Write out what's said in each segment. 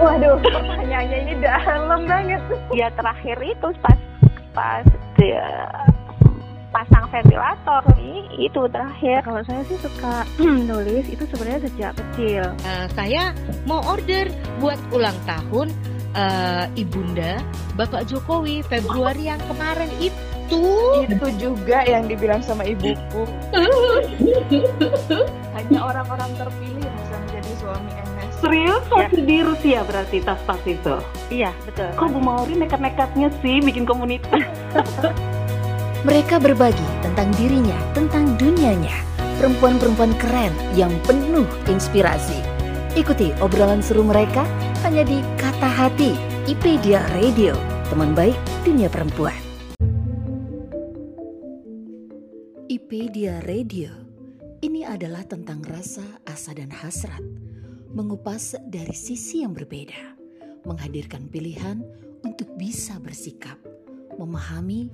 Waduh, pertanyaannya ini dalam banget. Ya terakhir itu pas pas dia pasang ventilator nih itu terakhir. Kalau saya sih suka nulis itu sebenarnya sejak kecil. Uh, saya mau order buat ulang tahun uh, ibunda Bapak Jokowi Februari yang kemarin itu. Itu juga yang dibilang sama ibuku. Hanya orang-orang terpilih yang bisa menjadi suami Serius Ya. masih di Rusia berarti tas-tas itu? Iya betul. Kok Bu Mauri nekat-nekatnya sih bikin komunitas? Mereka berbagi tentang dirinya, tentang dunianya. Perempuan-perempuan keren yang penuh inspirasi. Ikuti obrolan seru mereka hanya di Kata Hati, IPedia Radio. Teman baik dunia perempuan. IPedia Radio. Ini adalah tentang rasa, asa, dan hasrat. Mengupas dari sisi yang berbeda. Menghadirkan pilihan untuk bisa bersikap. Memahami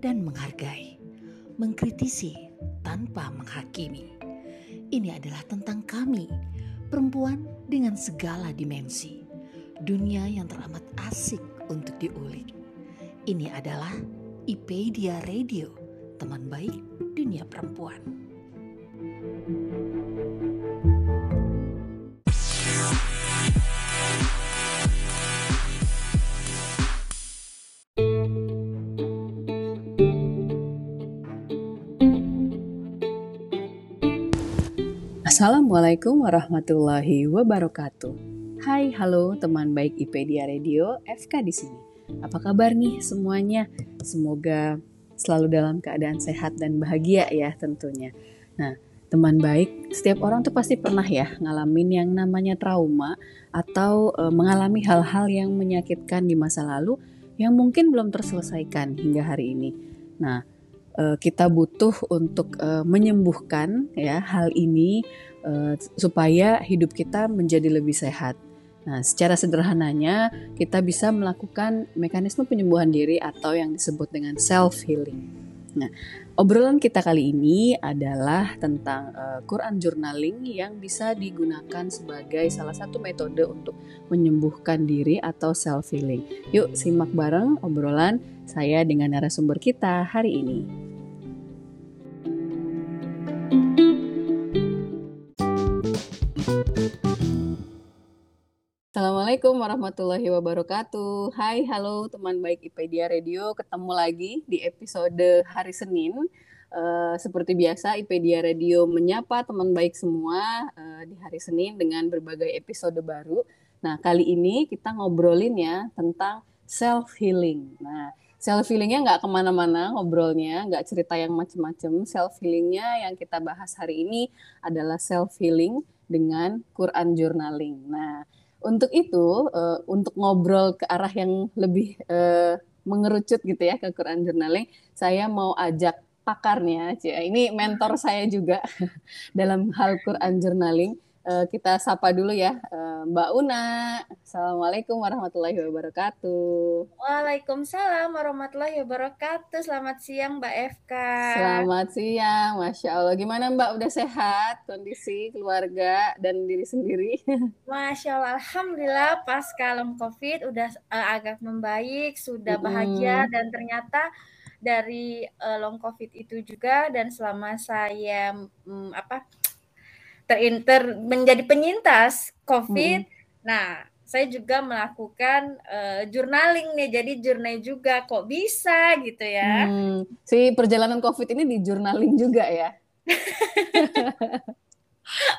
dan menghargai, mengkritisi tanpa menghakimi. Ini adalah tentang kami, perempuan dengan segala dimensi, dunia yang teramat asik untuk diulik. Ini adalah IPedia Radio, teman baik dunia perempuan. Assalamualaikum warahmatullahi wabarakatuh. Hai, halo teman baik IPedia Radio, FK di sini. Apa kabar nih semuanya? Semoga selalu dalam keadaan sehat dan bahagia ya tentunya. Nah, teman baik, setiap orang tuh pasti pernah ya ngalamin yang namanya trauma atau e, mengalami hal-hal yang menyakitkan di masa lalu yang mungkin belum terselesaikan hingga hari ini. Nah, kita butuh untuk e, menyembuhkan ya hal ini e, supaya hidup kita menjadi lebih sehat. Nah, secara sederhananya kita bisa melakukan mekanisme penyembuhan diri atau yang disebut dengan self healing. Nah, obrolan kita kali ini adalah tentang uh, Quran journaling yang bisa digunakan sebagai salah satu metode untuk menyembuhkan diri atau self healing. Yuk simak bareng obrolan saya dengan narasumber kita hari ini. Assalamualaikum warahmatullahi wabarakatuh. Hai, halo teman baik IPedia Radio. Ketemu lagi di episode hari Senin. Uh, seperti biasa, IPedia Radio menyapa teman baik semua uh, di hari Senin dengan berbagai episode baru. Nah, kali ini kita ngobrolin ya tentang self healing. Nah, self healingnya nggak ke mana-mana ngobrolnya, nggak cerita yang macem-macem. Self healingnya yang kita bahas hari ini adalah self healing dengan Quran journaling. Nah, untuk itu, uh, untuk ngobrol ke arah yang lebih uh, mengerucut gitu ya ke Quran journaling, saya mau ajak pakarnya, Cia. ini mentor saya juga dalam hal Quran journaling. Uh, kita sapa dulu ya, uh, Mbak Una. Assalamualaikum warahmatullahi wabarakatuh. Waalaikumsalam warahmatullahi wabarakatuh. Selamat siang Mbak FK. Selamat siang, Masya Allah. Gimana Mbak, udah sehat kondisi keluarga dan diri sendiri? Masya Allah, Alhamdulillah pas kalem COVID udah uh, agak membaik, sudah bahagia Mm. dan ternyata dari uh, long COVID itu juga dan selama saya mm, apa terinter menjadi penyintas COVID, nah saya juga melakukan uh, journaling nih, jadi journal juga kok bisa gitu ya. Hmm, si perjalanan COVID ini di journaling juga ya.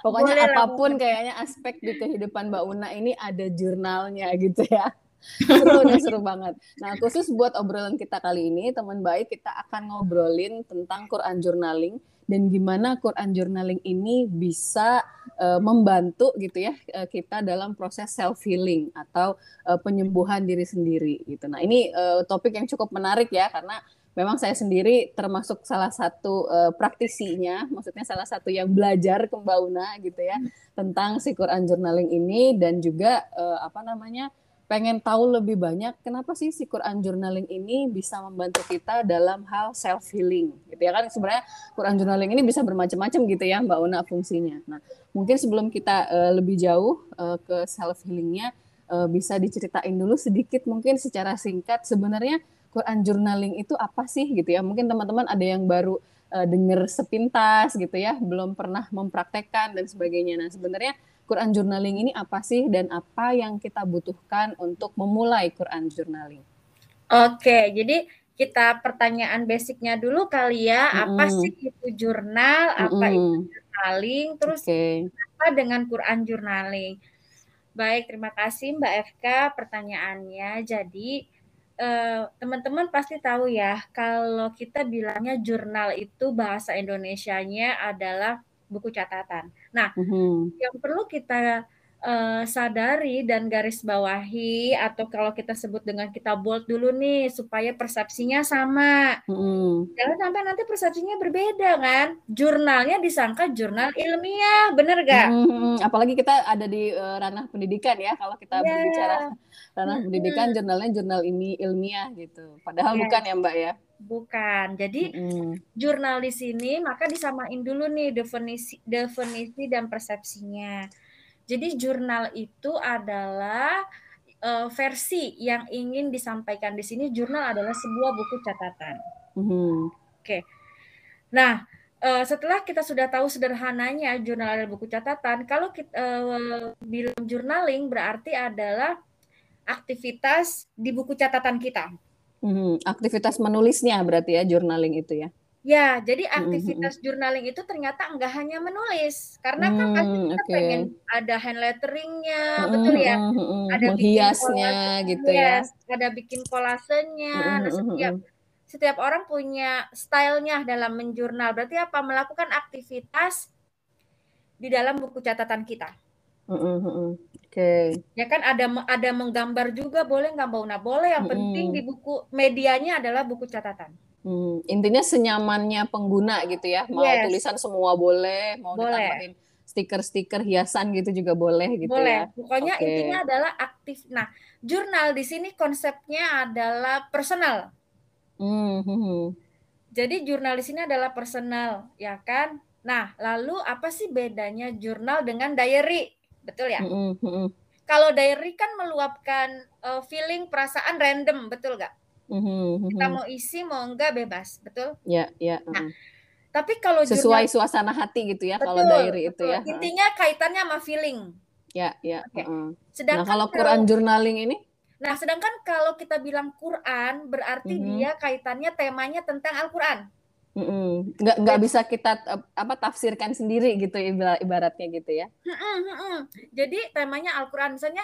Pokoknya Boleh lah, apa pun kayaknya aspek di kehidupan Mbak Una ini ada jurnalnya gitu ya. Seru nih, seru banget. Nah, khusus buat obrolan kita kali ini, teman baik, kita akan ngobrolin tentang Quran journaling dan gimana Quran journaling ini bisa uh, membantu gitu ya uh, kita dalam proses self healing atau uh, penyembuhan diri sendiri gitu. Nah, ini uh, topik yang cukup menarik ya karena memang saya sendiri termasuk salah satu uh, praktisinya, maksudnya salah satu yang belajar ke Mbak Una gitu ya tentang si Quran journaling ini dan juga uh, apa namanya pengen tahu lebih banyak kenapa sih si Quran journaling ini bisa membantu kita dalam hal self healing gitu ya kan sebenarnya Quran journaling ini bisa bermacam-macam gitu ya Mbak Una fungsinya. Nah, mungkin sebelum kita uh, lebih jauh uh, ke self healingnya uh, bisa diceritain dulu sedikit mungkin secara singkat sebenarnya Quran journaling itu apa sih gitu ya. Mungkin teman-teman ada yang baru uh, dengar sepintas gitu ya, belum pernah mempraktekkan dan sebagainya. Nah, sebenarnya Quran journaling ini apa sih dan apa yang kita butuhkan untuk memulai Quran journaling? Oke, jadi kita pertanyaan basicnya dulu kali ya, mm apa sih itu jurnal, mm -hmm. apa itu journaling, terus okay. apa dengan Quran journaling. Baik, terima kasih Mbak FK pertanyaannya. Jadi eh, teman-teman uh, pasti tahu ya, kalau kita bilangnya jurnal itu bahasa Indonesianya adalah buku catatan. Nah, mm-hmm. yang perlu kita uh, sadari dan garis bawahi atau kalau kita sebut dengan kita bold dulu nih supaya persepsinya sama. Mm-hmm. Jangan sampai nanti persepsinya berbeda kan. Jurnalnya disangka jurnal ilmiah, bener gak? Mm-hmm. Apalagi kita ada di uh, ranah pendidikan ya. Kalau kita yeah. berbicara ranah mm-hmm. pendidikan, jurnalnya jurnal ini ilmiah gitu. Padahal yeah. bukan ya Mbak ya. Bukan. Jadi mm. jurnal di sini maka disamain dulu nih definisi definisi dan persepsinya. Jadi jurnal itu adalah uh, versi yang ingin disampaikan di sini. Jurnal adalah sebuah buku catatan. Mm. Oke. Okay. Nah, uh, setelah kita sudah tahu sederhananya jurnal adalah buku catatan, kalau kita uh, bilang journaling berarti adalah aktivitas di buku catatan kita. Hmm, aktivitas menulisnya berarti ya journaling itu ya? Ya, jadi aktivitas hmm. journaling itu ternyata enggak hanya menulis, karena kan hmm, kan pasti kita okay. pengen ada hand letteringnya, hmm, betul ya? Hmm, ada menghiasnya gitu ya? Ada bikin kolasenya. Hmm, nah, setiap setiap orang punya stylenya dalam menjurnal. Berarti apa? Melakukan aktivitas di dalam buku catatan kita. Oke. Okay. Ya kan ada ada menggambar juga boleh nggak Mbak Una? Boleh. Yang mm -hmm. penting di buku medianya adalah buku catatan. Hmm, intinya senyamannya pengguna gitu ya. Mau yes. tulisan semua boleh, mau boleh. ditambahin stiker-stiker hiasan gitu juga boleh gitu boleh. ya. Pokoknya okay. intinya adalah aktif. Nah, jurnal di sini konsepnya adalah personal. Mm -hmm. Jadi jurnal di sini adalah personal, ya kan? Nah, lalu apa sih bedanya jurnal dengan diary? betul ya? Mm -hmm. Kalau diary kan meluapkan uh, feeling perasaan random, betul gak? Mm -hmm. Kita mau isi mau enggak bebas, betul? Ya, ya. Nah, tapi kalau sesuai jurnal, suasana hati gitu ya betul, kalau diary itu ya. Intinya kaitannya sama feeling. Ya, ya. Okay. -uh. Sedangkan nah, kalau Quran kalau, journaling ini? Nah, sedangkan kalau kita bilang Quran berarti mm -hmm. dia kaitannya temanya tentang Al-Qur'an. Mm-mm. nggak nggak bisa kita apa tafsirkan sendiri gitu ibaratnya gitu ya. Jadi temanya Al-Qur'an misalnya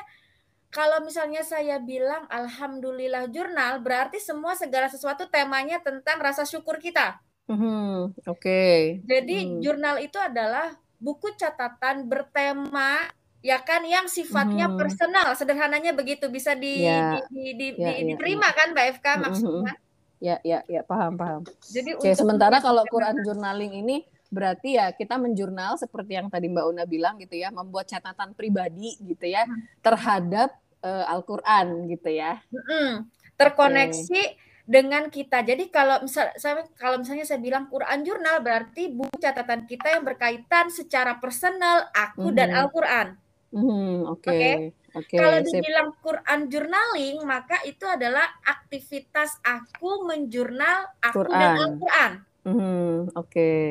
kalau misalnya saya bilang alhamdulillah jurnal berarti semua segala sesuatu temanya tentang rasa syukur kita. Mm-hmm. Oke. Okay. Jadi mm. jurnal itu adalah buku catatan bertema ya kan yang sifatnya mm-hmm. personal sederhananya begitu bisa di, yeah. di, di, di, yeah, di, yeah, diterima yeah. kan Mbak FK maksudnya. Mm-hmm ya ya ya paham paham. Jadi Oke, sementara kalau Quran journaling ini berarti ya kita menjurnal seperti yang tadi Mbak Una bilang gitu ya, membuat catatan pribadi gitu ya hmm. terhadap uh, Al-Qur'an gitu ya. Hmm. Terkoneksi okay. dengan kita. Jadi kalau misal saya kalau misalnya saya bilang Quran jurnal berarti buku catatan kita yang berkaitan secara personal aku hmm. dan Al-Qur'an. Hmm, oke. Okay. Okay? Okay, Kalau dibilang Quran journaling, maka itu adalah aktivitas aku menjurnal aku Quran. dan Al-Quran. Mm, Oke. Okay.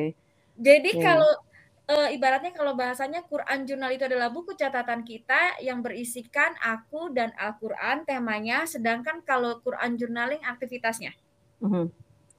Jadi okay. kalau e, ibaratnya kalau bahasanya Quran jurnal itu adalah buku catatan kita yang berisikan aku dan Al-Quran temanya, sedangkan kalau Quran journaling aktivitasnya. Mm -hmm.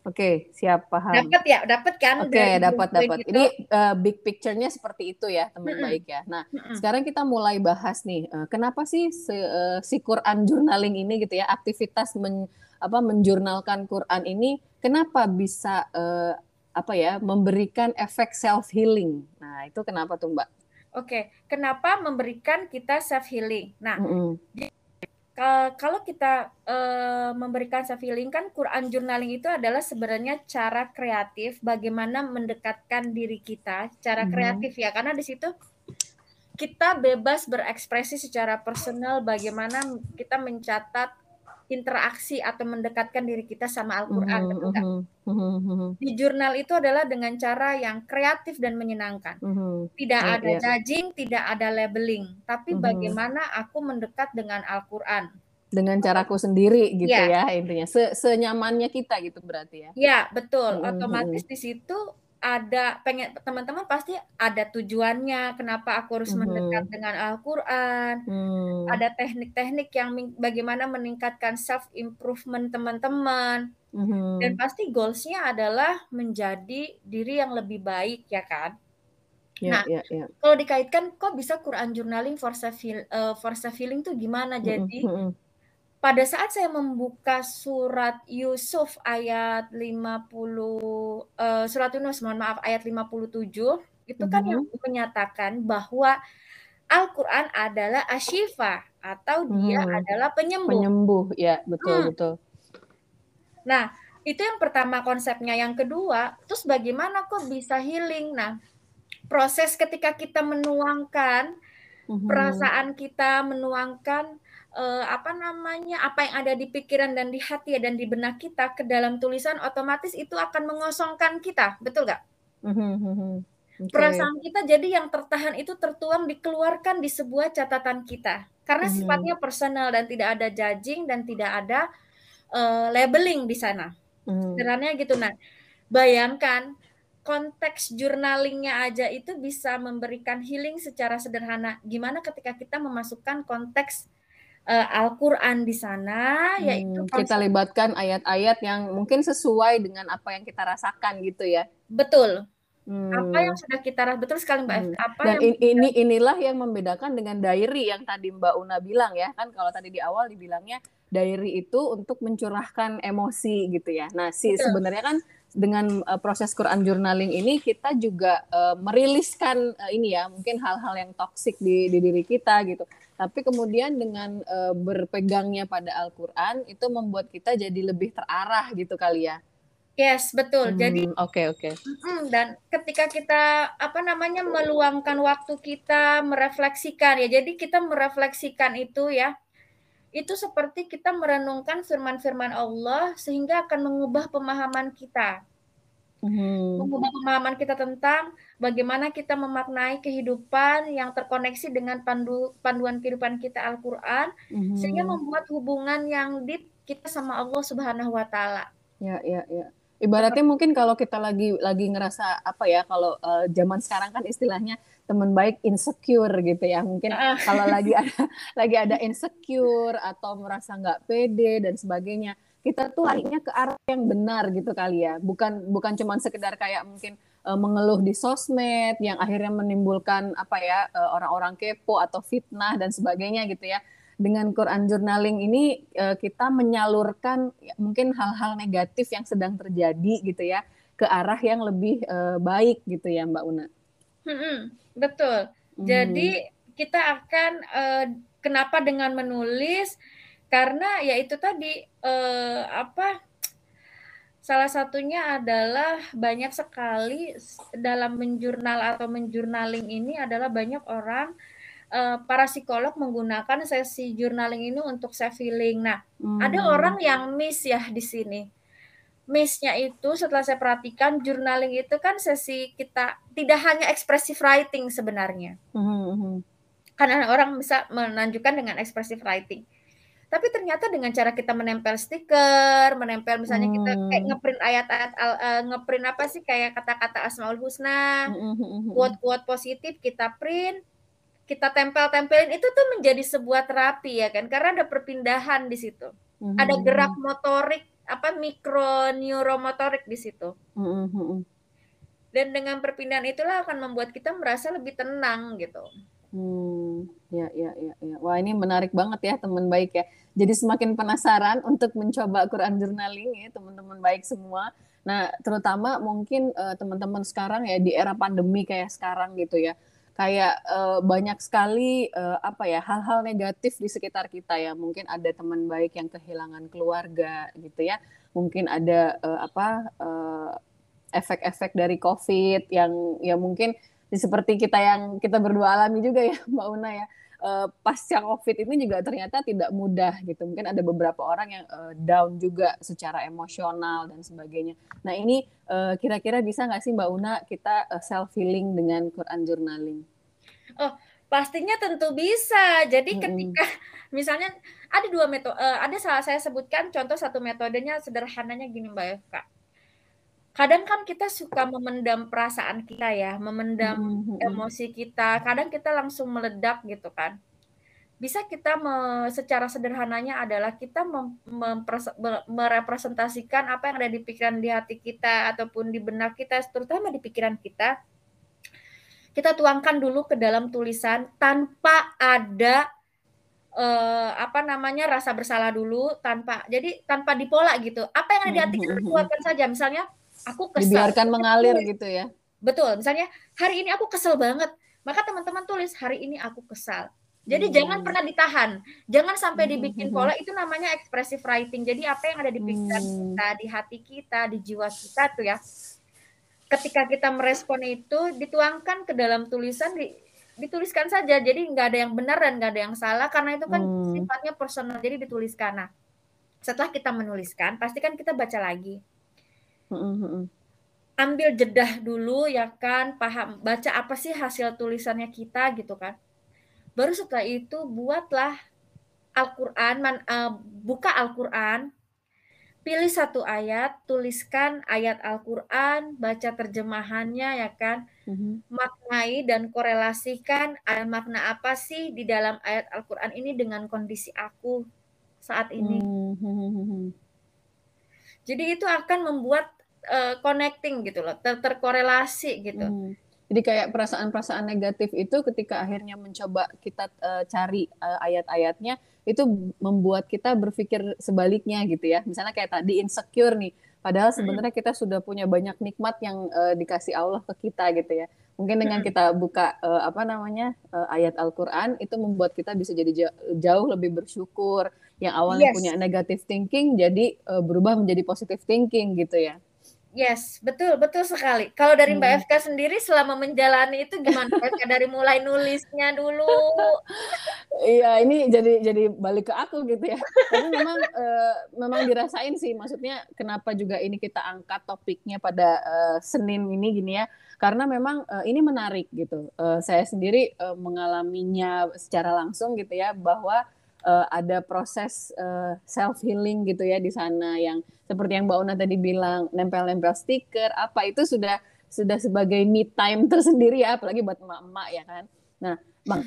Oke, okay, siap paham. Dapat ya, dapat kan? Oke, okay, dapat dapat. Gitu. Ini uh, big picture-nya seperti itu ya, teman mm -hmm. baik ya. Nah, mm -hmm. sekarang kita mulai bahas nih, uh, kenapa sih si, uh, si Quran journaling ini gitu ya, aktivitas men, apa menjurnalkan Quran ini, kenapa bisa uh, apa ya, memberikan efek self healing? Nah, itu kenapa tuh, Mbak? Oke, okay. kenapa memberikan kita self healing? Nah, mm -hmm kalau kita uh, memberikan self healing kan Quran journaling itu adalah sebenarnya cara kreatif bagaimana mendekatkan diri kita cara mm -hmm. kreatif ya karena di situ kita bebas berekspresi secara personal bagaimana kita mencatat interaksi atau mendekatkan diri kita sama Al-Quran, Mhm, betul nggak? mhm, mhm, mhm, Di jurnal itu adalah dengan cara yang kreatif dan menyenangkan. mhm. Tidak Iya, ada judging, tidak ada labeling, tapi Mhm. bagaimana aku mendekat dengan Al-Quran. Dengan caraku sendiri gitu Iya. ya intinya. Se senyamannya kita gitu berarti ya. Ya, betul. Mhm, Otomatis di situ ada pengen teman-teman pasti ada tujuannya kenapa aku harus mendekat Mhm. dengan Al-Quran. Hmm. Ada teknik-teknik yang bagaimana meningkatkan self improvement teman-teman. Mhm. Dan pasti goalsnya adalah menjadi diri yang lebih baik ya kan. Ya, Nah, ya, ya. kalau dikaitkan kok bisa Quran journaling for self heal- eh, for self healing tuh gimana? Mhm, Jadi mhm. Pada saat saya membuka surat Yusuf ayat 50 eh, surat Yunus mohon maaf ayat 57 itu kan yang Mhm. menyatakan bahwa Al-Qur'an adalah asyifa atau dia Mhm. adalah penyembuh. Penyembuh, ya betul Hmm. betul. Nah, itu yang pertama konsepnya. Yang kedua, terus bagaimana kok bisa healing? Nah, proses ketika kita menuangkan Mhm. perasaan kita, menuangkan eh, apa namanya, apa yang ada di pikiran dan di hati dan di benak kita ke dalam tulisan, otomatis itu akan mengosongkan kita, betul nggak? Mhm, mhm. Oke. Perasaan kita jadi yang tertahan itu tertuang dikeluarkan di sebuah catatan kita. Karena sifatnya personal dan tidak ada judging dan tidak ada eh, labeling di sana. Sederhananya gitu. Nah, bayangkan konteks jurnalingnya aja itu bisa memberikan healing secara sederhana. Gimana ketika kita memasukkan konteks eh, Al-Quran di sana, yaitu Hmm, kita konsep libatkan ayat-ayat yang mungkin sesuai dengan apa yang kita rasakan gitu ya. betul. Apa yang Hmm. sudah kita ras- betul sekali Mbak Hmm. Apa Dan yang in- ini inilah yang membedakan dengan diary yang tadi Mbak Una bilang ya kan kalau tadi di awal dibilangnya diary itu untuk mencurahkan emosi gitu ya. Nah, si betul. sebenarnya kan dengan uh, proses Quran journaling ini kita juga uh, meriliskan uh, ini ya mungkin hal-hal yang toksik di, di diri kita gitu. Tapi kemudian dengan uh, berpegangnya pada Al-Qur'an itu membuat kita jadi lebih terarah gitu kali ya. Yes, betul. Jadi Hmm, oke oke. Mm, dan ketika kita apa namanya meluangkan waktu kita merefleksikan ya, jadi kita merefleksikan itu ya, itu seperti kita merenungkan firman-firman Allah sehingga akan mengubah pemahaman kita, Mhm. mengubah pemahaman kita tentang bagaimana kita memaknai kehidupan yang terkoneksi dengan pandu, panduan kehidupan kita Al-Quran, sehingga Mhm. membuat hubungan yang deep kita sama Allah Subhanahu Wa Taala. Ya, ya, ya. Ibaratnya mungkin kalau kita lagi lagi ngerasa apa ya, kalau eh, zaman sekarang kan istilahnya teman baik insecure gitu ya. Mungkin Ah, kalau lagi ada lagi ada insecure atau merasa nggak pede dan sebagainya, kita tuh larinya ke arah yang benar gitu kali ya. Bukan bukan cuma sekedar kayak mungkin eh, mengeluh di sosmed yang akhirnya menimbulkan apa ya eh, orang-orang kepo atau fitnah dan sebagainya gitu ya dengan Quran journaling ini eh, kita menyalurkan ya, mungkin hal-hal negatif yang sedang terjadi gitu ya ke arah yang lebih eh, baik gitu ya Mbak Una. mm-mm, betul. Hmm. Jadi kita akan eh, kenapa dengan menulis karena ya itu tadi eh, apa salah satunya adalah banyak sekali dalam menjurnal atau menjurnaling ini adalah banyak orang eh, para psikolog menggunakan sesi journaling ini untuk self healing. Nah, ada Hmm. orang yang miss ya di sini. Miss-nya itu setelah saya perhatikan journaling itu kan sesi kita tidak hanya expressive writing sebenarnya. Mhm, mhm. Karena orang bisa menunjukkan dengan expressive writing. Tapi ternyata dengan cara kita menempel stiker, menempel misalnya kita kayak Hmm. ngeprint ayat-ayat al- eh, ngeprint apa sih kayak kata-kata Asmaul Husna, quote-quote positif kita print, kita tempel-tempelin itu tuh menjadi sebuah terapi ya kan karena ada perpindahan di situ. Mhm, Ada mhm. gerak motorik apa mikro neuromotorik di situ. Mhm, mhm. Dan dengan perpindahan itulah akan membuat kita merasa lebih tenang gitu. Hmm, ya, ya, ya, ya. Wah, ini menarik banget ya, teman baik ya. Jadi semakin penasaran untuk mencoba Quran journaling ya, teman-teman baik semua. Nah, terutama mungkin eh, teman-teman sekarang ya di era pandemi kayak sekarang gitu ya. Kayak eh, banyak sekali eh, apa ya, hal-hal negatif di sekitar kita ya. Mungkin ada teman baik yang kehilangan keluarga gitu ya. Mungkin ada eh, apa efek-efek dari COVID yang ya mungkin seperti kita yang kita berdua alami juga ya Mbak Una ya uh, pasca COVID ini juga ternyata tidak mudah gitu. Mungkin ada beberapa orang yang uh, down juga secara emosional dan sebagainya. Nah ini uh, kira-kira bisa nggak sih Mbak Una kita uh, self healing dengan Quran journaling? Oh pastinya tentu bisa. Jadi ketika misalnya ada dua metode, uh, ada salah saya sebutkan contoh satu metodenya sederhananya gini Mbak Eva kadang kan kita suka memendam perasaan kita ya, memendam hmm, emosi kita. Kadang kita langsung meledak gitu kan. Bisa kita me, secara sederhananya adalah kita mem, mempres, merepresentasikan apa yang ada di pikiran di hati kita ataupun di benak kita, terutama di pikiran kita. Kita tuangkan dulu ke dalam tulisan tanpa ada eh, apa namanya rasa bersalah dulu tanpa jadi tanpa dipola gitu. Apa yang ada di hati kita keluarkan saja. Misalnya aku kesel. Dibiarkan mengalir gitu ya. Betul. Misalnya hari ini aku kesel banget. Maka teman-teman tulis hari ini aku kesal. Jadi hmm. jangan pernah ditahan. Jangan sampai hmm, dibikin hmm, pola hmm. itu namanya expressive writing. Jadi apa yang ada di pikiran hmm. kita, di hati kita, di jiwa kita tuh ya. Ketika kita merespon itu dituangkan ke dalam tulisan di, dituliskan saja. Jadi nggak ada yang benar dan nggak ada yang salah karena itu kan hmm. sifatnya personal. Jadi dituliskan. Nah, setelah kita menuliskan, pastikan kita baca lagi ambil jedah dulu ya kan, paham baca apa sih hasil tulisannya kita gitu kan. Baru setelah itu buatlah Al-Qur'an, uh, buka Al-Qur'an, pilih satu ayat, tuliskan ayat Al-Qur'an, baca terjemahannya ya kan, mm-hmm. maknai dan korelasikan uh, makna apa sih di dalam ayat Al-Qur'an ini dengan kondisi aku saat ini. Mm-hmm. Jadi itu akan membuat uh, connecting gitu loh, ter terkorelasi gitu. Hmm. Jadi kayak perasaan-perasaan negatif itu ketika akhirnya mencoba kita uh, cari uh, ayat-ayatnya itu membuat kita berpikir sebaliknya gitu ya. Misalnya kayak tadi insecure nih, padahal hmm. sebenarnya kita sudah punya banyak nikmat yang uh, dikasih Allah ke kita gitu ya. Mungkin dengan hmm. kita buka uh, apa namanya uh, ayat Al-Qur'an itu membuat kita bisa jadi jauh lebih bersyukur. Yang awalnya yes. punya negative thinking jadi uh, berubah menjadi positive thinking gitu ya. Yes, betul, betul sekali. Kalau dari Mbak hmm. FK sendiri selama menjalani itu gimana FK dari mulai nulisnya dulu? Iya, ini jadi jadi balik ke aku gitu ya. Tapi memang uh, memang dirasain sih, maksudnya kenapa juga ini kita angkat topiknya pada uh, Senin ini gini ya. Karena memang uh, ini menarik gitu. Saya sendiri mengalaminya secara langsung gitu ya bahwa uh, ada proses uh, eh, self healing gitu ya di sana yang seperti yang Mbak Una tadi bilang nempel-nempel stiker apa itu sudah sudah sebagai me time tersendiri ya apalagi buat emak-emak ya kan. Nah, Bang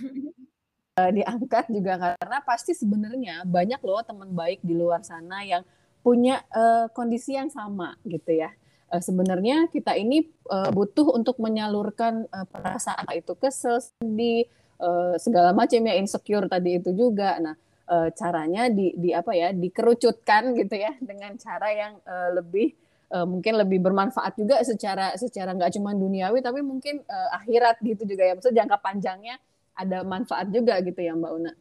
uh, diangkat juga karena pasti sebenarnya banyak loh teman baik di luar sana yang punya uh, kondisi yang sama gitu ya. Uh, sebenarnya kita ini uh, butuh untuk menyalurkan uh, perasaan itu kesel, sedih, uh, segala macam ya insecure tadi itu juga. Nah, uh, caranya di, di apa ya dikerucutkan gitu ya dengan cara yang uh, lebih uh, mungkin lebih bermanfaat juga secara secara nggak cuma duniawi tapi mungkin uh, akhirat gitu juga ya maksudnya jangka panjangnya ada manfaat juga gitu ya Mbak Una.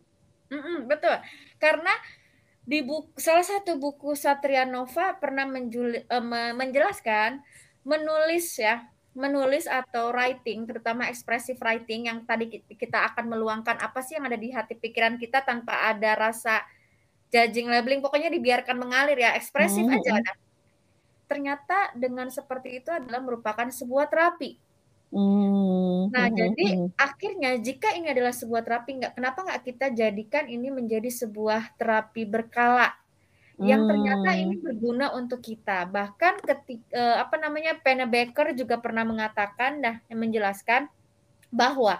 Mm -mm, betul karena di buku salah satu buku Satria Nova pernah menjuli, uh, menjelaskan menulis ya menulis atau writing, terutama expressive writing yang tadi kita akan meluangkan apa sih yang ada di hati pikiran kita tanpa ada rasa judging labeling, pokoknya dibiarkan mengalir ya, ekspresif hmm. aja. Nah, ternyata dengan seperti itu adalah merupakan sebuah terapi. Hmm. Nah, hmm. jadi hmm. akhirnya jika ini adalah sebuah terapi, nggak kenapa nggak kita jadikan ini menjadi sebuah terapi berkala yang ternyata ini hmm. berguna untuk kita. Bahkan ketika eh, apa namanya Pennebaker juga pernah mengatakan dah yang menjelaskan bahwa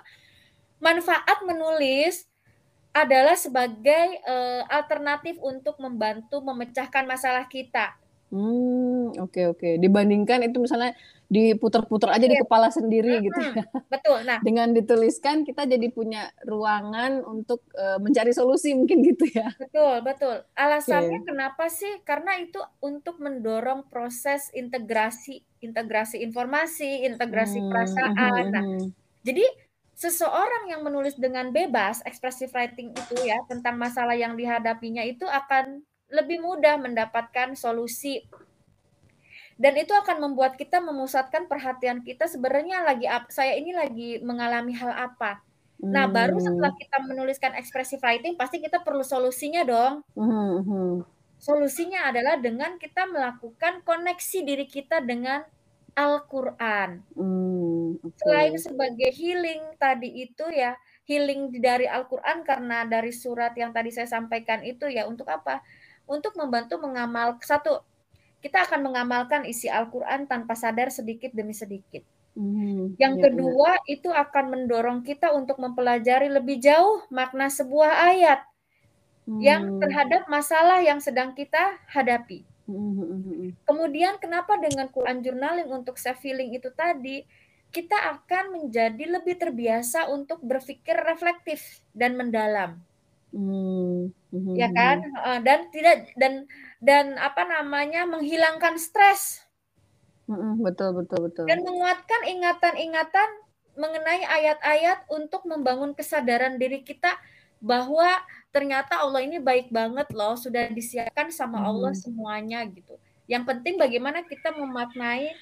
manfaat menulis adalah sebagai uh, alternatif untuk membantu memecahkan masalah kita. Hmm, oke okay, oke. Okay. Dibandingkan itu misalnya diputar-putar aja di iya. kepala sendiri hmm, gitu ya. Betul. Nah, dengan dituliskan kita jadi punya ruangan untuk uh, mencari solusi mungkin gitu ya. Betul, betul. Alasannya okay. kenapa sih? Karena itu untuk mendorong proses integrasi integrasi informasi, integrasi hmm, perasaan. Hmm, nah, hmm. jadi seseorang yang menulis dengan bebas, expressive writing itu ya tentang masalah yang dihadapinya itu akan lebih mudah mendapatkan solusi dan itu akan membuat kita memusatkan perhatian kita sebenarnya lagi saya ini lagi mengalami hal apa. Nah, hmm. baru setelah kita menuliskan expressive writing pasti kita perlu solusinya dong. Hmm. hmm. Solusinya adalah dengan kita melakukan koneksi diri kita dengan Al-Qur'an. Hmm, okay. Selain sebagai healing tadi itu ya, healing dari Al-Qur'an karena dari surat yang tadi saya sampaikan itu ya untuk apa? Untuk membantu mengamal satu kita akan mengamalkan isi Al-Quran tanpa sadar sedikit demi sedikit. Hmm, yang ya, kedua ya. itu akan mendorong kita untuk mempelajari lebih jauh makna sebuah ayat hmm. yang terhadap masalah yang sedang kita hadapi. Hmm, hmm, hmm, hmm. Kemudian kenapa dengan Quran journaling untuk self healing itu tadi kita akan menjadi lebih terbiasa untuk berpikir reflektif dan mendalam. Hmm. Ya kan? Dan tidak dan dan apa namanya menghilangkan stres. betul betul betul. Dan menguatkan ingatan-ingatan mengenai ayat-ayat untuk membangun kesadaran diri kita bahwa ternyata Allah ini baik banget loh, sudah disiapkan sama Allah semuanya gitu. Yang penting bagaimana kita memaknai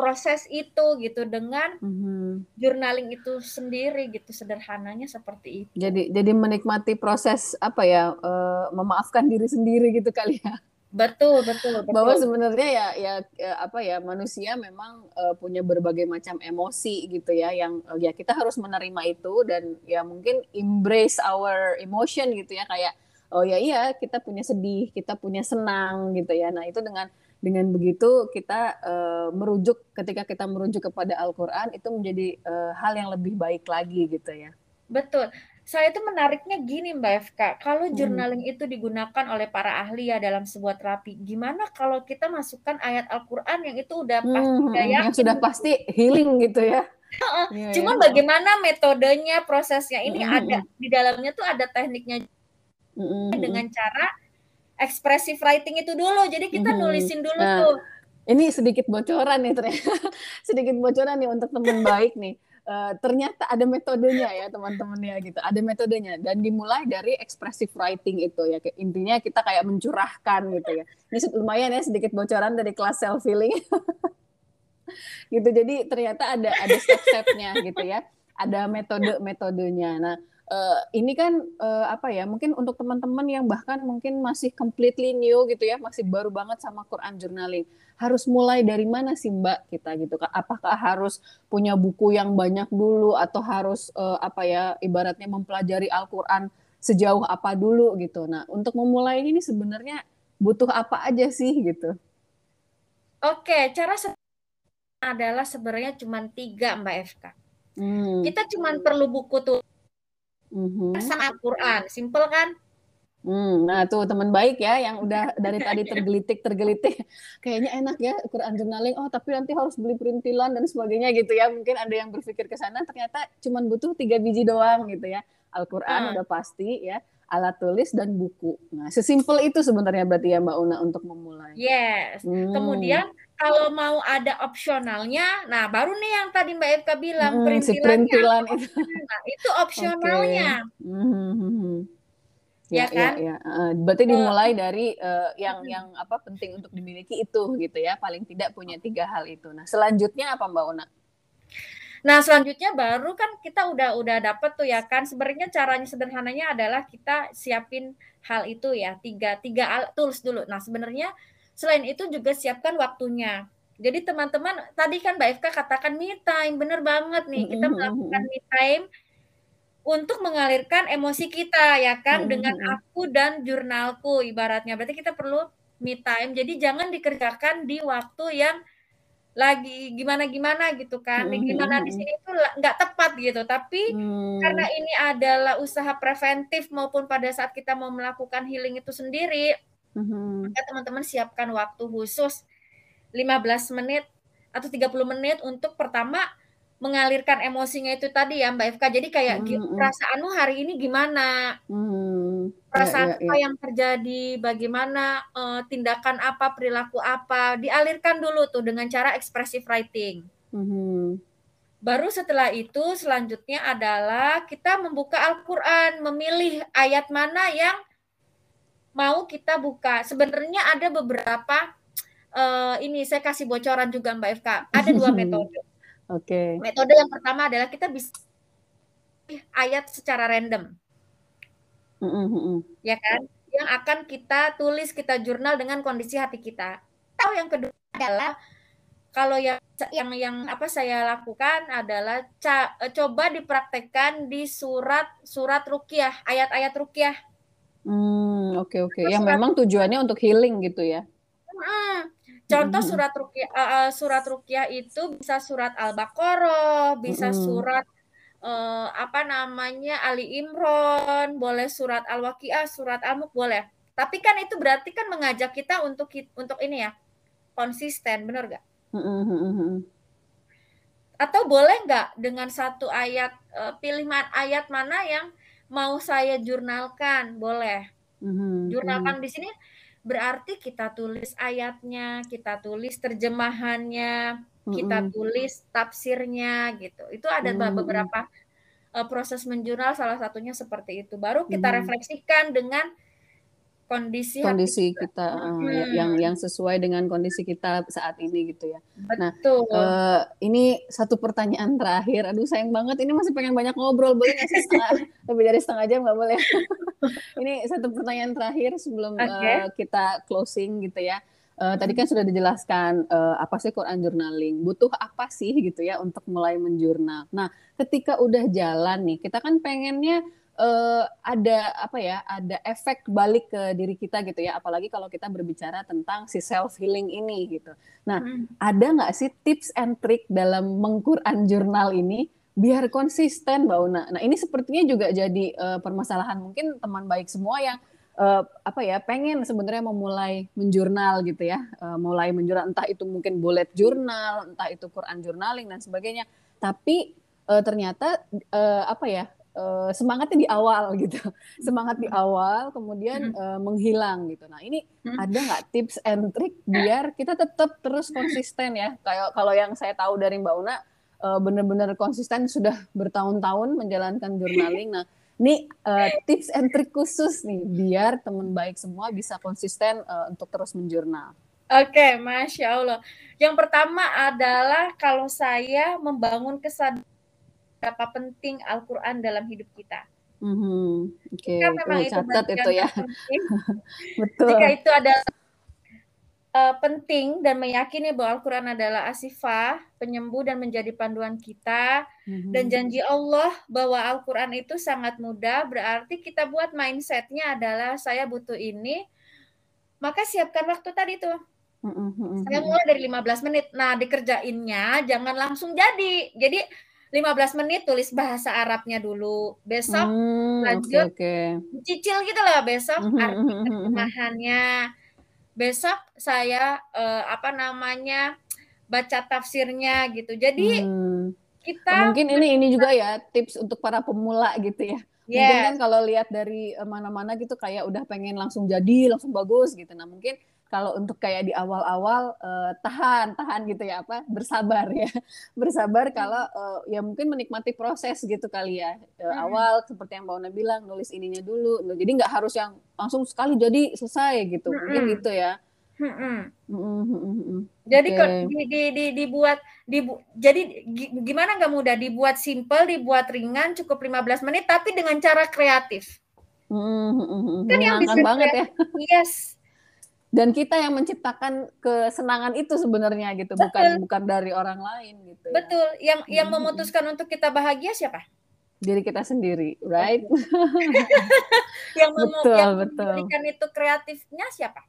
proses itu gitu dengan mm-hmm. journaling itu sendiri gitu sederhananya seperti itu. Jadi jadi menikmati proses apa ya uh, memaafkan diri sendiri gitu kali ya. Betul, betul, betul. Bahwa sebenarnya ya, ya ya apa ya manusia memang uh, punya berbagai macam emosi gitu ya yang uh, ya kita harus menerima itu dan ya mungkin embrace our emotion gitu ya kayak oh ya iya kita punya sedih, kita punya senang gitu ya. Nah, itu dengan dengan begitu kita uh, merujuk ketika kita merujuk kepada Al-Qur'an itu menjadi uh, hal yang lebih baik lagi gitu ya. Betul saya itu menariknya gini Mbak FK, kalau hmm. journaling itu digunakan oleh para ahli ya dalam sebuah terapi, gimana kalau kita masukkan ayat Al-Quran yang itu udah hmm, pasti hmm, ya, yang sudah pasti healing gitu ya? ya Cuman ya. bagaimana metodenya, prosesnya ini hmm. ada di dalamnya tuh ada tekniknya hmm. dengan cara expressive writing itu dulu. Jadi kita hmm. nulisin dulu nah, tuh. Ini sedikit bocoran nih ternyata, sedikit bocoran nih untuk teman baik nih. Uh, ternyata ada metodenya ya teman-teman ya gitu. Ada metodenya. Dan dimulai dari expressive writing itu ya. Intinya kita kayak mencurahkan gitu ya. Ini lumayan ya sedikit bocoran dari kelas self healing gitu. Jadi ternyata ada ada step-stepnya gitu ya. Ada metode metodenya nah uh, ini kan uh, apa ya mungkin untuk teman-teman yang bahkan mungkin masih completely new gitu ya masih baru banget sama Quran journaling harus mulai dari mana sih Mbak kita gitu apakah harus punya buku yang banyak dulu atau harus uh, apa ya ibaratnya mempelajari Al-Qur'an sejauh apa dulu gitu? Nah untuk memulai ini sebenarnya butuh apa aja sih gitu? Oke cara adalah sebenarnya cuma tiga Mbak FK hmm. kita cuma perlu buku tuh Mm-hmm. Sama Al-Quran, simple kan? Hmm, nah tuh teman baik ya yang udah dari tadi tergelitik tergelitik kayaknya enak ya Quran journaling oh tapi nanti harus beli perintilan dan sebagainya gitu ya mungkin ada yang berpikir ke sana ternyata cuma butuh tiga biji doang gitu ya Al-Quran hmm. udah pasti ya alat tulis dan buku nah sesimpel itu sebenarnya berarti ya Mbak Una untuk memulai yes hmm. kemudian kalau mau ada opsionalnya, nah baru nih yang tadi Mbak Eka bilang hmm, perintilan, si perintilan itu. Nah, itu opsionalnya. Okay. Hmm. Ya, ya kan? Ya, ya. berarti dimulai dari uh, yang yang apa penting untuk dimiliki itu gitu ya. Paling tidak punya tiga hal itu. Nah, selanjutnya apa Mbak Una? Nah, selanjutnya baru kan kita udah udah dapet tuh ya kan. Sebenarnya caranya sederhananya adalah kita siapin hal itu ya. Tiga tiga alat tools dulu. Nah, sebenarnya Selain itu juga siapkan waktunya. Jadi teman-teman tadi kan Mbak Eka katakan me time, bener banget nih kita melakukan me time untuk mengalirkan emosi kita ya kan dengan aku dan jurnalku ibaratnya. Berarti kita perlu me time. Jadi jangan dikerjakan di waktu yang lagi gimana-gimana gitu kan. Gimana di sini itu nggak tepat gitu. Tapi hmm. karena ini adalah usaha preventif maupun pada saat kita mau melakukan healing itu sendiri, Mm-hmm. Maka teman-teman siapkan waktu khusus 15 menit atau 30 menit untuk pertama mengalirkan emosinya itu tadi ya Mbak Eka. Jadi kayak mm-hmm. perasaanmu hari ini gimana? Mm-hmm. Perasaan yeah, yeah, yeah. apa yang terjadi? Bagaimana uh, tindakan apa, perilaku apa? Dialirkan dulu tuh dengan cara expressive writing. Mm-hmm. Baru setelah itu selanjutnya adalah kita membuka Al-Qur'an, memilih ayat mana yang mau kita buka. Sebenarnya ada beberapa uh, ini saya kasih bocoran juga Mbak FK. Ada dua metode. Oke. Okay. Metode yang pertama adalah kita bisa ayat secara random. Mm -hmm. Ya kan? Yang akan kita tulis, kita jurnal dengan kondisi hati kita. Atau yang kedua adalah kalau yang yang yang apa saya lakukan adalah ca, coba dipraktekkan di surat surat rukyah, ayat-ayat rukyah. Hmm, oke okay, oke. Okay. Yang memang tujuannya untuk healing gitu ya. Hmm, contoh surat rukyah uh, surat rukyah itu bisa surat Al-Baqarah, bisa hmm. surat uh, apa namanya Ali Imron, boleh surat Al-Waqiah, surat Al-Mulk boleh. Tapi kan itu berarti kan mengajak kita untuk untuk ini ya konsisten, benar gak? Atau boleh nggak dengan satu ayat uh, pilih ayat mana yang mau saya jurnalkan? Boleh. Jurnalkan di sini berarti kita tulis ayatnya, kita tulis terjemahannya, kita tulis tafsirnya gitu. Itu ada beberapa uh, proses menjurnal salah satunya seperti itu. Baru kita refleksikan dengan kondisi kondisi kita, kita hmm. yang yang sesuai dengan kondisi kita saat ini gitu ya. Nah, Betul. Nah, uh, ini satu pertanyaan terakhir. Aduh sayang banget ini masih pengen banyak ngobrol. Boleh nggak sih setengah lebih dari setengah jam nggak boleh? ini satu pertanyaan terakhir sebelum okay. uh, kita closing gitu ya. Uh, tadi kan sudah dijelaskan uh, apa sih Quran journaling, butuh apa sih gitu ya untuk mulai menjurnal. Nah, ketika udah jalan nih, kita kan pengennya uh, ada apa ya ada efek balik ke diri kita gitu ya. Apalagi kalau kita berbicara tentang si self healing ini gitu. Nah hmm. ada nggak sih tips and trick dalam mengquran jurnal ini biar konsisten mbak Una? Nah ini sepertinya juga jadi uh, permasalahan mungkin teman baik semua yang uh, apa ya pengen sebenarnya memulai menjurnal gitu ya. Uh, mulai menjurnal entah itu mungkin bullet journal entah itu Quran journaling dan sebagainya. Tapi uh, ternyata uh, apa ya uh, semangatnya di awal gitu, semangat di awal, kemudian uh, menghilang gitu. Nah ini hmm. ada nggak tips and trick biar kita tetap terus konsisten ya? Kayak kalau yang saya tahu dari Mbak Una, uh, benar-benar konsisten sudah bertahun-tahun menjalankan journaling. Nah ini uh, tips and trick khusus nih biar teman baik semua bisa konsisten uh, untuk terus menjurnal. Oke, okay, masya Allah. Yang pertama adalah kalau saya membangun kesadaran berapa penting Al-Quran dalam hidup kita. Mm-hmm. Okay. memang oh, itu catat itu ya. Betul. Jika itu ada uh, penting dan meyakini bahwa Al-Quran adalah asifah, penyembuh dan menjadi panduan kita, mm-hmm. dan janji Allah bahwa Al-Quran itu sangat mudah, berarti kita buat mindsetnya adalah saya butuh ini, maka siapkan waktu tadi tuh. Mm-hmm. Saya mulai dari 15 menit. Nah, dikerjainnya jangan langsung jadi. Jadi 15 menit tulis bahasa Arabnya dulu. Besok hmm, lanjut okay, okay. cicil gitu loh besok -hmm, arti terjemahannya. Besok saya uh, apa namanya baca tafsirnya gitu. Jadi hmm. kita mungkin ini ini juga ya tips untuk para pemula gitu ya. Yes. Mungkin kan kalau lihat dari eh, mana-mana gitu kayak udah pengen langsung jadi, langsung bagus gitu. Nah, mungkin kalau untuk kayak di awal-awal uh, tahan tahan gitu ya apa bersabar ya. Bersabar kalau uh, ya mungkin menikmati proses gitu kali ya. Uh, awal seperti yang Mbak Ona bilang nulis ininya dulu. Jadi nggak harus yang langsung sekali jadi selesai gitu. Mungkin gitu ya. Jadi okay. di, di, di, dibuat dibu, jadi gimana nggak mudah? Dibuat simple dibuat ringan cukup 15 menit tapi dengan cara kreatif. Hmm, kan yang bisa banget ya. yes dan kita yang menciptakan kesenangan itu sebenarnya gitu betul. bukan bukan dari orang lain gitu ya. betul ya. yang yang hmm. memutuskan untuk kita bahagia siapa diri kita sendiri right yang betul yang betul memberikan itu kreatifnya siapa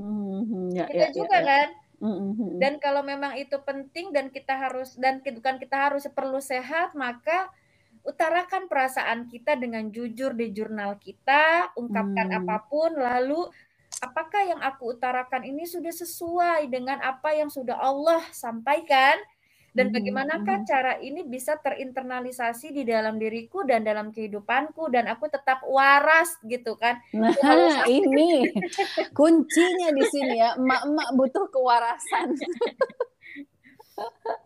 hmm, ya, kita ya, juga ya, kan hmm, dan kalau memang itu penting dan kita harus dan bukan kita harus perlu sehat maka utarakan perasaan kita dengan jujur di jurnal kita ungkapkan hmm. apa pun lalu apakah yang aku utarakan ini sudah sesuai dengan apa yang sudah Allah sampaikan dan hmm, bagaimanakah hmm. cara ini bisa terinternalisasi di dalam diriku dan dalam kehidupanku dan aku tetap waras gitu kan. Nah, ini kuncinya di sini ya, emak-emak butuh kewarasan.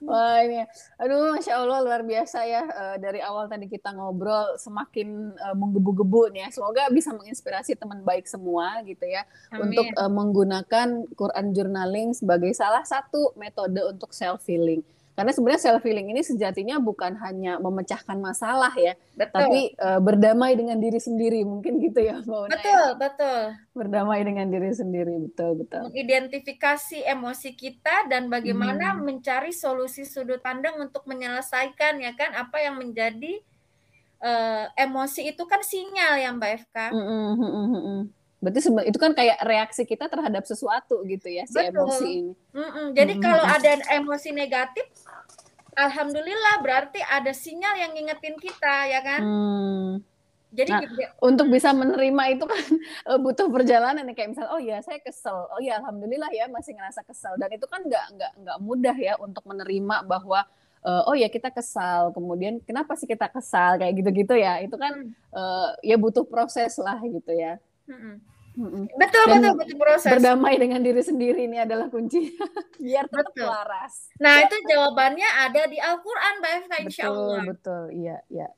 Wah ini, aduh, masya Allah luar biasa ya. Uh, dari awal tadi kita ngobrol semakin uh, menggebu-gebu nih ya. Semoga bisa menginspirasi teman baik semua gitu ya Amin. untuk uh, menggunakan Quran journaling sebagai salah satu metode untuk self healing. Karena sebenarnya self healing ini sejatinya bukan hanya memecahkan masalah ya, betul. tapi uh, berdamai dengan diri sendiri mungkin gitu ya, Mbak Una. Betul, ya? betul. Berdamai dengan diri sendiri, betul, betul. Mengidentifikasi emosi kita dan bagaimana hmm. mencari solusi sudut pandang untuk menyelesaikan ya kan apa yang menjadi uh, emosi itu kan sinyal ya Mbak FK. Mm -hmm, mm -hmm. Berarti itu kan kayak reaksi kita terhadap sesuatu gitu ya si Betul. emosi ini. Mm-mm. Jadi mm-hmm. kalau ada emosi negatif, alhamdulillah berarti ada sinyal yang ngingetin kita ya kan. Hmm. Jadi nah, untuk bisa menerima itu kan eh, butuh perjalanan kayak misal oh ya saya kesel oh ya alhamdulillah ya masih ngerasa kesel dan itu kan nggak nggak nggak mudah ya untuk menerima bahwa uh, oh ya kita kesal kemudian kenapa sih kita kesal kayak gitu-gitu ya itu kan uh, ya butuh proses lah gitu ya. Hmm. Betul Dan betul betul proses. Berdamai dengan diri sendiri ini adalah kunci biar tetap betul. waras. Nah itu jawabannya ada di Al-Quran Mbak Eva Insya betul, Allah. Betul iya iya.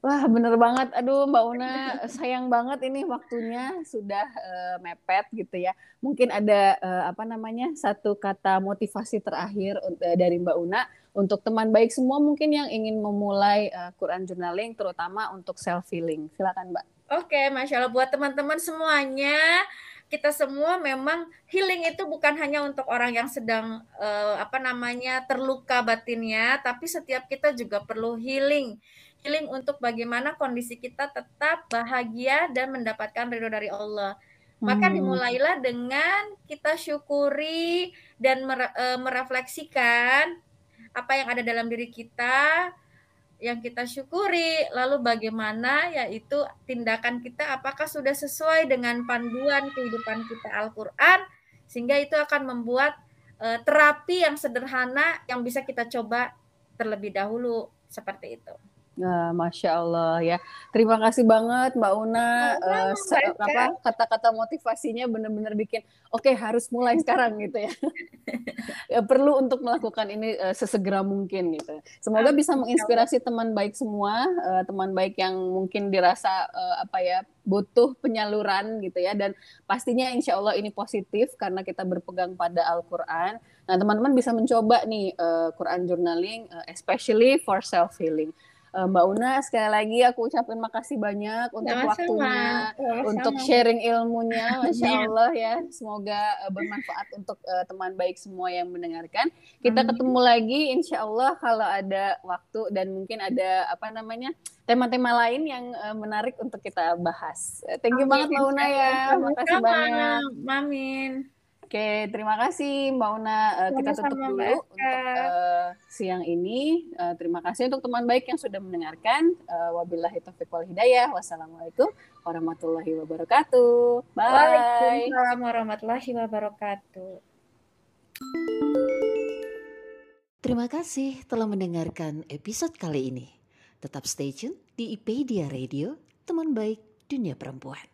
Wah bener banget, aduh Mbak Una sayang banget ini waktunya sudah uh, mepet gitu ya. Mungkin ada uh, apa namanya satu kata motivasi terakhir uh, dari Mbak Una untuk teman baik semua mungkin yang ingin memulai uh, Quran journaling terutama untuk self healing. Silakan Mbak. Oke, masya Allah buat teman-teman semuanya, kita semua memang healing itu bukan hanya untuk orang yang sedang uh, apa namanya terluka batinnya, tapi setiap kita juga perlu healing. Healing untuk bagaimana kondisi kita tetap bahagia dan mendapatkan ridho dari Allah. Maka dimulailah dengan kita syukuri dan mere, uh, merefleksikan apa yang ada dalam diri kita, yang kita syukuri, lalu bagaimana yaitu tindakan kita apakah sudah sesuai dengan panduan kehidupan kita Al-Qur'an sehingga itu akan membuat uh, terapi yang sederhana yang bisa kita coba terlebih dahulu seperti itu. Nah, Masya Allah ya. Terima kasih banget Mbak Una. Oh, uh, apa kata-kata motivasinya benar-benar bikin oke okay, harus mulai sekarang gitu ya. ya. Perlu untuk melakukan ini uh, sesegera mungkin gitu. Semoga bisa menginspirasi teman baik semua, uh, teman baik yang mungkin dirasa uh, apa ya butuh penyaluran gitu ya dan pastinya insya Allah ini positif karena kita berpegang pada Al-Quran. Nah teman-teman bisa mencoba nih uh, Quran journaling, uh, especially for self healing. Eh, Mbak Una sekali lagi aku ucapin makasih banyak untuk Sama-sama. waktunya, Sama-sama. untuk sharing ilmunya, masya Allah ya. Semoga uh, bermanfaat untuk uh, teman baik semua yang mendengarkan. Kita Amin. ketemu lagi, insya Allah kalau ada waktu dan mungkin ada apa namanya tema-tema lain yang uh, menarik untuk kita bahas. Thank you Amin. banget Mbak Una ya, makasih banyak. Amin. Oke, terima kasih Mbak Una. Uh, kita tutup dulu untuk uh, siang ini. Uh, terima kasih untuk teman baik yang sudah mendengarkan. Uh, wabillahi taufiq wal hidayah. Wassalamualaikum warahmatullahi wabarakatuh. Bye. Waalaikumsalam warahmatullahi wabarakatuh. Terima kasih telah mendengarkan episode kali ini. Tetap stay tune di IPedia Radio, teman baik dunia perempuan.